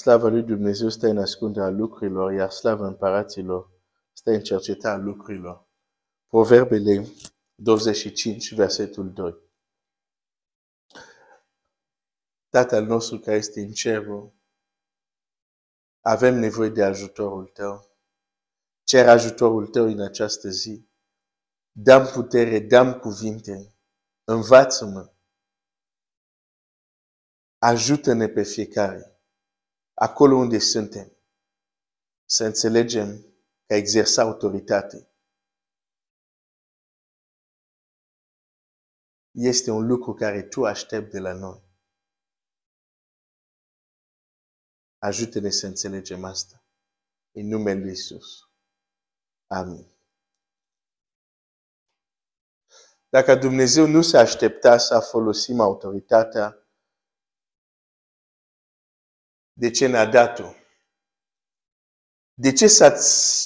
Slava lui Dumnezeu stă în ascunderea lucrurilor, iar slava împăraților stă în cercetarea lucrurilor. Proverbele 25, versetul 2. Tatăl nostru care este în cerul, avem nevoie de ajutorul tău. Cer ajutorul tău în această zi. Dăm putere, dăm cuvinte. Învață-mă. Ajută-ne pe fiecare. Acolo unde suntem. Să înțelegem că exersa autoritate. Este un lucru care tu aștepți de la noi. Ajută-ne să înțelegem asta. În numele Lui Isus. Amin. Dacă Dumnezeu nu se aștepta să folosim autoritatea, de ce ne-a dat-o? De ce să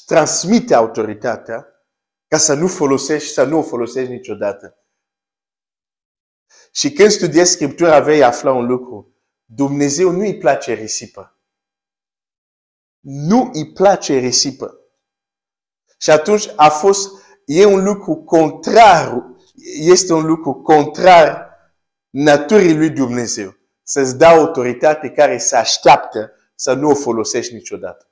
transmite autoritatea ca să nu folosești, să nu o folosești niciodată? Și când studiezi Scriptura, vei afla un lucru. Dumnezeu nu îi place risipă nu îi place risipă. Și atunci a fost, e un lucru contrar, este un lucru contrar naturii lui Dumnezeu. Să-ți dea autoritate care se așteaptă să nu o folosești niciodată.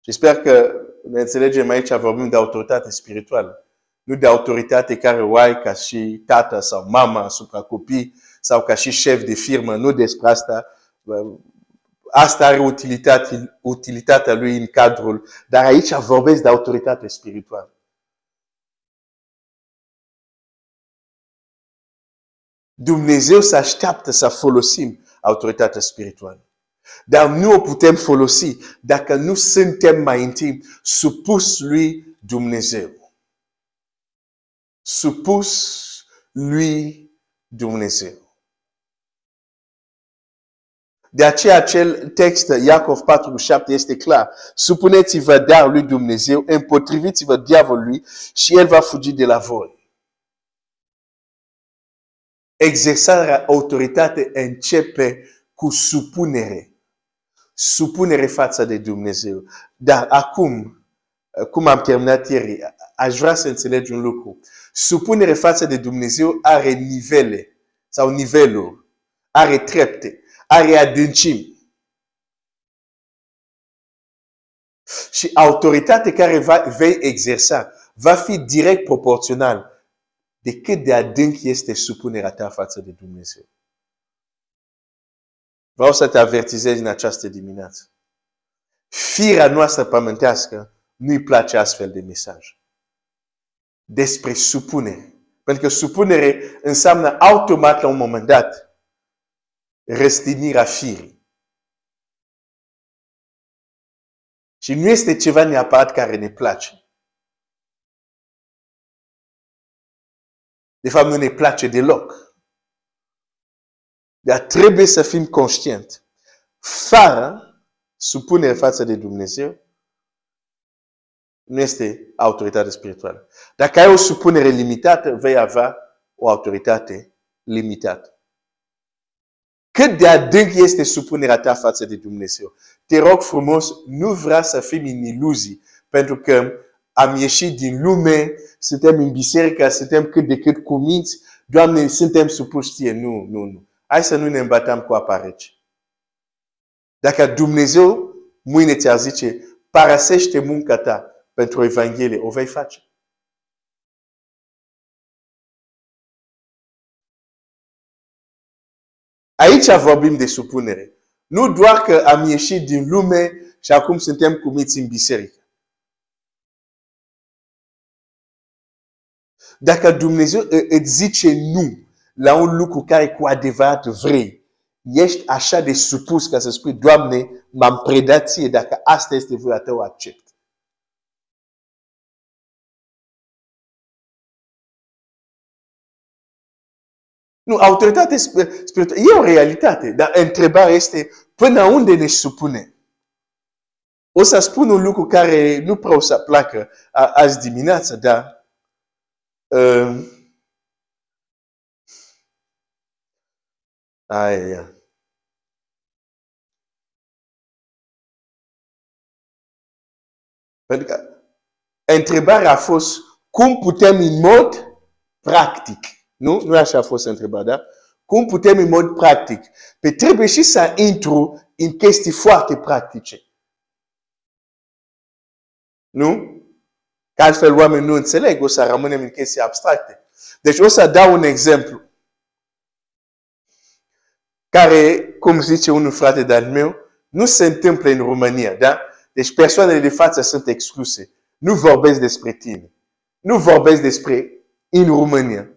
Și sper că ne înțelegem aici, vorbim de autoritate spirituală nu de autoritate care o ai ca și tată sau mama asupra copii sau ca și șef de firmă, nu despre asta. Asta are utilitate, utilitatea lui în cadrul, dar aici vorbesc de autoritate spirituală. Dumnezeu se așteaptă să folosim autoritatea spirituală. Dar nu o putem folosi dacă nu suntem mai întâi supus lui Dumnezeu supus lui Dumnezeu. De aceea acel text, Iacov 4 7, este clar. Supuneți-vă dar lui Dumnezeu, împotriviți-vă diavolului și el va fugi de la voi. Exersarea autoritate începe cu supunere. Supunere față de Dumnezeu. Dar acum, cum am terminat ieri, aș vrea să înțelegi un lucru. Supunere față de Dumnezeu are nivele sau niveluri, are trepte, are adâncimi. Și autoritatea care va, vei exersa va fi direct proporțional de cât de adânc este supunerea ta față de Dumnezeu. Vreau să te avertizez în această dimineață. Firea noastră pământească nu-i place astfel de mesaj despre supunere. Pentru că supunere înseamnă automat la un moment dat răstignirea firii. Și nu este ceva neapărat care ne place. De fapt, nu ne place deloc. Dar trebuie să fim conștient. Fără supunere față de Dumnezeu, nu este autoritate spirituală. Dacă ai o supunere limitată, vei avea o autoritate limitată. Cât de adânc este supunerea ta față de Dumnezeu? Te rog frumos, nu vrea să fim în iluzii, pentru că am ieșit din lume, suntem în biserică, suntem cât de cât cuminți, Doamne, suntem supuși ție. Nu, nu, nu. Hai să nu ne îmbătăm cu apa rece. Dacă Dumnezeu mâine ți-ar zice, parasește munca ta, pentru Evanghelie, o vei face. Aici vorbim de supunere. Nu doar că am ieșit din lume și acum suntem cumiți în biserică. Dacă Dumnezeu îți zice nu la un lucru care cu adevărat vrei, ești așa de supus ca să spui, Doamne, m-am predat ție, dacă asta este voia ta, o accept. Nu, autoritatea spirituală e o realitate, dar întrebarea este până unde ne supune. O să spun un lucru care nu prea o să placă azi dimineață, dar uh, Aia. Pentru că întrebarea a fost cum putem în mod practic, nu? Nu așa a fost întrebarea, da? Cum putem în mod practic? Pe trebuie și să intru în chestii foarte practice. Nu? Că altfel oamenii nu înțeleg, o să rămânem în chestii abstracte. Deci o să dau un exemplu care, cum zice unul frate de-al meu, nu se întâmplă în România, da? Deci persoanele de față sunt excluse. Nu vorbesc despre tine. Nu vorbesc despre în România.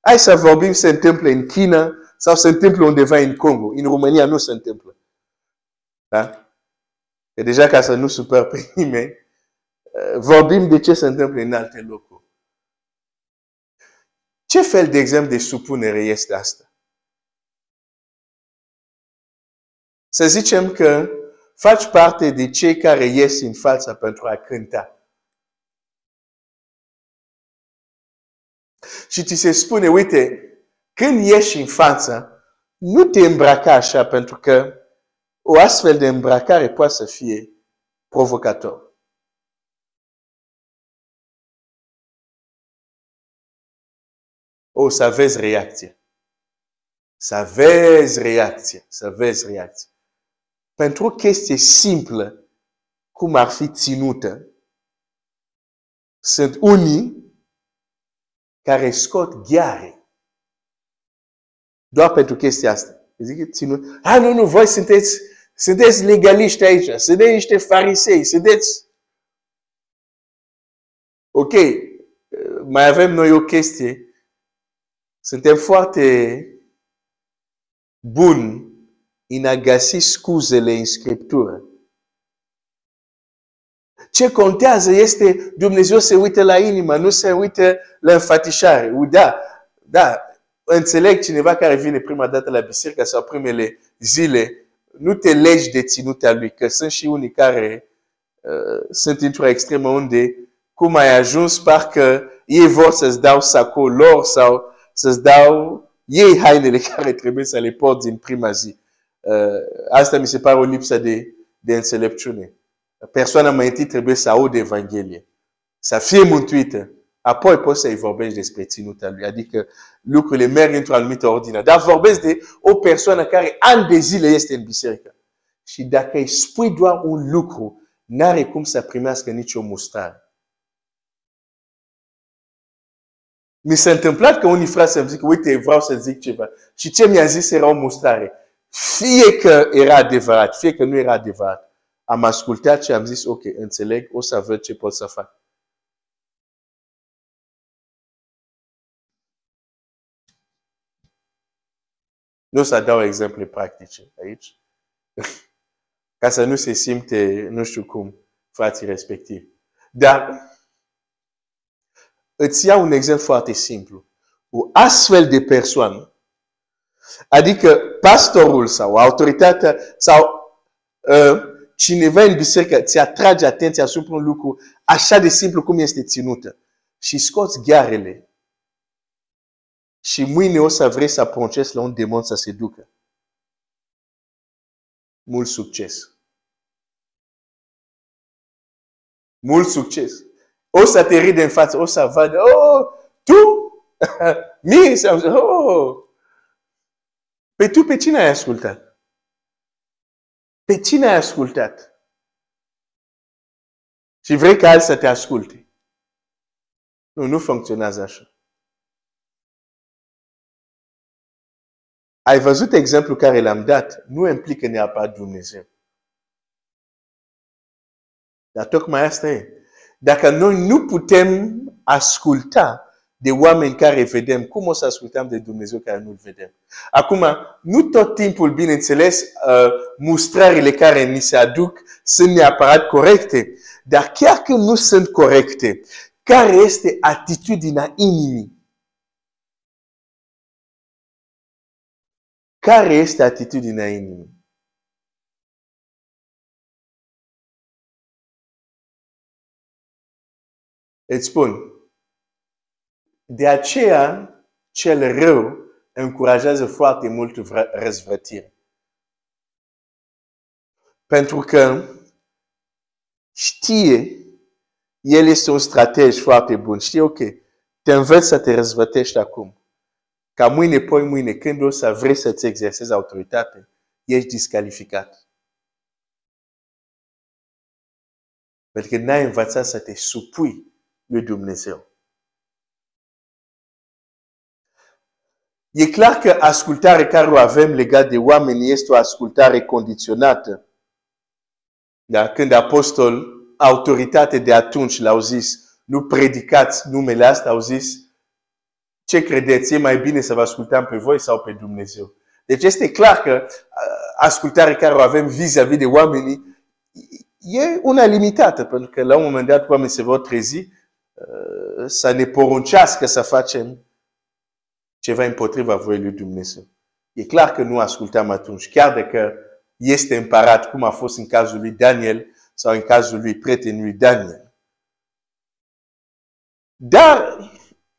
Hai să vorbim se întâmplă în China sau se întâmplă undeva în Congo. În România nu se întâmplă. Da? E deja ca să nu supăr pe nimeni, eh, vorbim de ce se întâmplă în alte locuri. Ce fel de exemplu de supunere este asta? Să zicem că faci parte de cei care ies în fața pentru a cânta. Și ți se spune, uite, când ieși în față, nu te îmbraca așa pentru că o astfel de îmbracare poate să fie provocator. O să vezi reacție. Să vezi reacție. Să vezi reacție. Pentru o chestie simplă, cum ar fi ținută, sunt unii care scot gheare. Doar pentru chestia asta. Zic, ținut. Ah, nu, nu, voi sunteți, sunteți legaliști aici, sunteți niște farisei, sunteți... Ok, mai avem noi o chestie. Suntem foarte buni în a găsi scuzele în Scriptură. Ce contează este Dumnezeu se uită la inimă, nu se uită la înfățișare. Da, da, înțeleg cineva care vine prima dată la biserică sau primele zile, nu te legi de ținutea lui, că sunt și unii care uh, sunt într-o extremă unde cum ai ajuns, parcă ei vor să-ți dau sacou lor sau să-ți dau ei hainele care trebuie să le porți în prima zi. Uh, asta mi se pare o lipsă de, de înțelepciune. Persoana mai întâi trebuie să audă Evanghelie, să fie mântuită. Apoi poți să-i vorbești despre ținuta lui. Adică lucrurile merg într-o anumită ordine. Dar vorbesc de o persoană care ani de zile este în biserică. Și dacă îi spui doar un lucru, n-are cum să primească nicio mustrare. Mi s-a întâmplat că unii frați să-mi zic, uite, vreau să zic ceva. Și ce mi-a zis era o mustrare. Fie că era adevărat, fie că nu era adevărat. Am ascultat și am zis, ok, înțeleg, o să văd ce pot să fac. Nu o să dau exemple practice aici, ca să nu se simte, nu știu cum, frații respectivi. Dar îți iau un exemplu foarte simplu. O astfel de persoană, adică pastorul sau autoritatea sau uh, cineva în biserică ți atrage atenția asupra un lucru așa de simplu cum este ținută și scoți ghearele și mâine o să vrei să poncezi la un demon să se ducă. Mult succes! Mult succes! O să te ride în față, o să vadă, oh, tu? Mie? Oh! Pe tu pe cine ai ascultat? Pe cine ai ascultat? Și vrei ca alții să te asculte. Nu, nu funcționează așa. Ai văzut exemplul care l-am dat? Nu implică neapărat Dumnezeu. Dar tocmai asta e. Dacă noi nu putem asculta de oameni care vedem, cum o să ascultăm de Dumnezeu care nu-L vedem? Acum, nu tot timpul, bineînțeles, uh, mustrările care ni se aduc sunt neapărat corecte, dar chiar că nu sunt corecte, care este atitudinea inimii? Care este atitudinea inimii? Îți spun, de aceea cel rău încurajează foarte mult răzvrătire. Pentru că știe, el este un strateg foarte bun. Știe, ok, te înveți să te răzvătești acum. Ca mâine, poi mâine, când o să vrei să-ți exersezi autoritate, ești discalificat. Pentru că n-ai învățat să te supui lui Dumnezeu. E clar că ascultarea care o avem legat de oameni este o ascultare condiționată. Da? Când apostol, autoritate de atunci l-au zis, nu predicați numele asta, au zis, ce credeți? E mai bine să vă ascultăm pe voi sau pe Dumnezeu? Deci este clar că ascultarea care o avem vis-a-vis de oamenii e una limitată, pentru că la un moment dat oamenii se vor trezi să ne poruncească să facem ceva împotriva voii lui Dumnezeu. E clar că nu ascultăm atunci, chiar dacă este împărat, cum a fost în cazul lui Daniel sau în cazul lui prietenului Daniel. Dar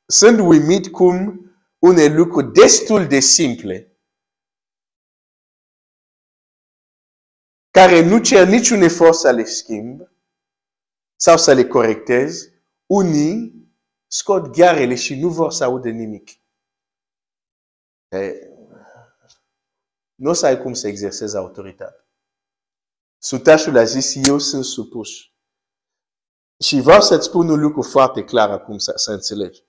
sunt uimit cum unele lucruri destul de simple, care nu cer niciun efort să le schimb sau să le corectez, unii scot ghearele și nu vor să audă nimic. Nu o să ai cum să exersezi autoritate. Sutașul a zis, eu sunt supus. Și vreau să-ți spun un lucru foarte clar acum să, să înțelegi.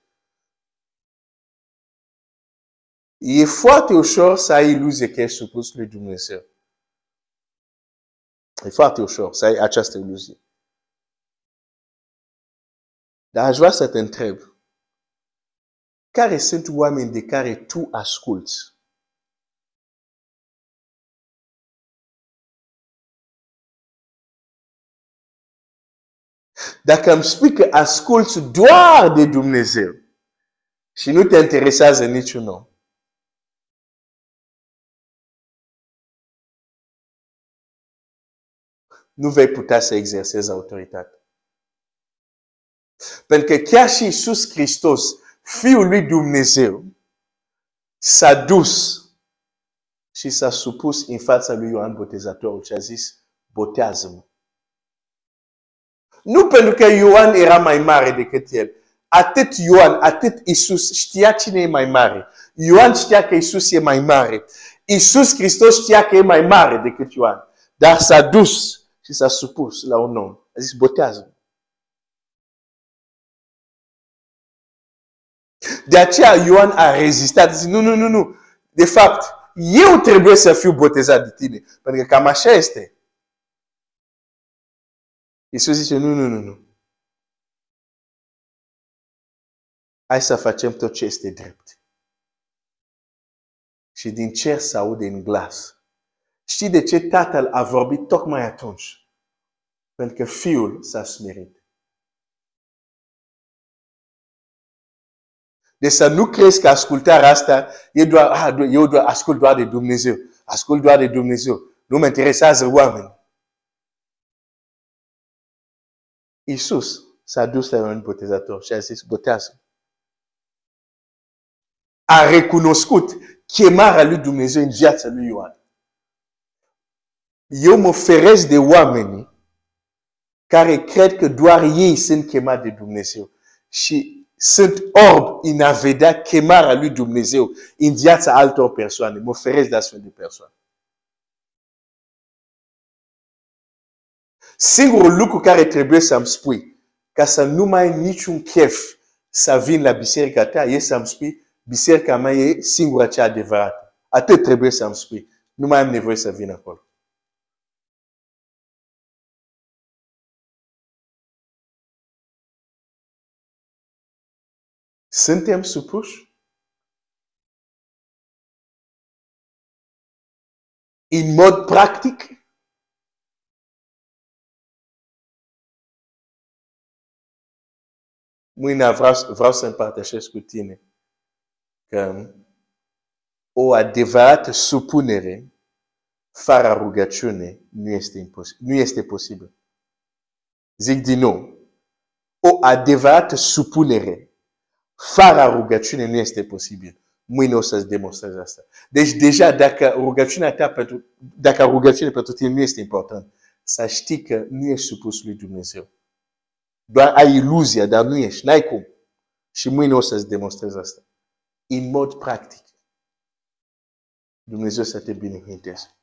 E foarte ușor să ai iluzie că ești supus lui Dumnezeu. E foarte ușor să ai această iluzie. Dar aș vrea să te întreb. Care sunt oameni de care tu asculți? Dacă îmi spui că asculți doar de Dumnezeu și nu te interesează niciun om, nu vei putea să exersezi autoritate. Pentru că chiar și Iisus Hristos, Fiul lui Dumnezeu, s-a dus și s-a supus în fața lui Ioan Botezatorul și a zis, botează-mă. Nu pentru că Ioan era mai mare decât el. Atât Ioan, atât Isus știa cine e mai mare. Ioan știa că Isus e mai mare. Isus Hristos știa că e mai mare decât Ioan. Dar s-a dus și s-a supus la un om. A zis, botează De aceea Ioan a rezistat. A zis, nu, nu, nu, nu. De fapt, eu trebuie să fiu botezat de tine. Pentru că cam așa este. Iisus zice, nu, nu, nu, nu. Hai să facem tot ce este drept. Și din cer să aude în glas. Știi de ce tatăl a vorbit tocmai atunci? Pentru că fiul s-a smerit. Deci să nu crezi că ascultarea asta e doar, ah, eu doar, ascult doar de Dumnezeu. Ascult doar de Dumnezeu. Nu mă interesează oameni. Iisus s-a dus la un botezator și a zis, botează. A recunoscut chemarea lui Dumnezeu în viața lui Ioan. Eu mă feresc de oameni care cred că doar ei sunt chemați de Dumnezeu. Și sunt orb în a vedea chemarea lui Dumnezeu în viața altor persoane. Mă feresc de astfel de persoane. Singurul lucru care trebuie să-mi spui, ca să nu mai ai niciun chef să vin la biserica ta, e să-mi spui, biserica mea e singura cea adevărată. Atât trebuie să-mi spui. Nu mai am nevoie să vin acolo. Suntem supuși? În mod practic? Mâine vreau, vreau să împărtășesc cu tine că o adevărată supunere fără rugăciune nu este, imposibil, nu este posibil. Zic din nou, o adevărată supunere fără rugăciune nu este posibil. mâine o să-ți demonstrezi asta. Deci deja dacă rugăciunea ta pentru, dacă rugăciunea pentru tine nu este important, să știi că nu ești supus lui Dumnezeu. Doar ai iluzia, dar nu ești, n-ai cum. Și mâine o să-ți demonstrezi asta. În mod practic. Dumnezeu să te binecuvânteze.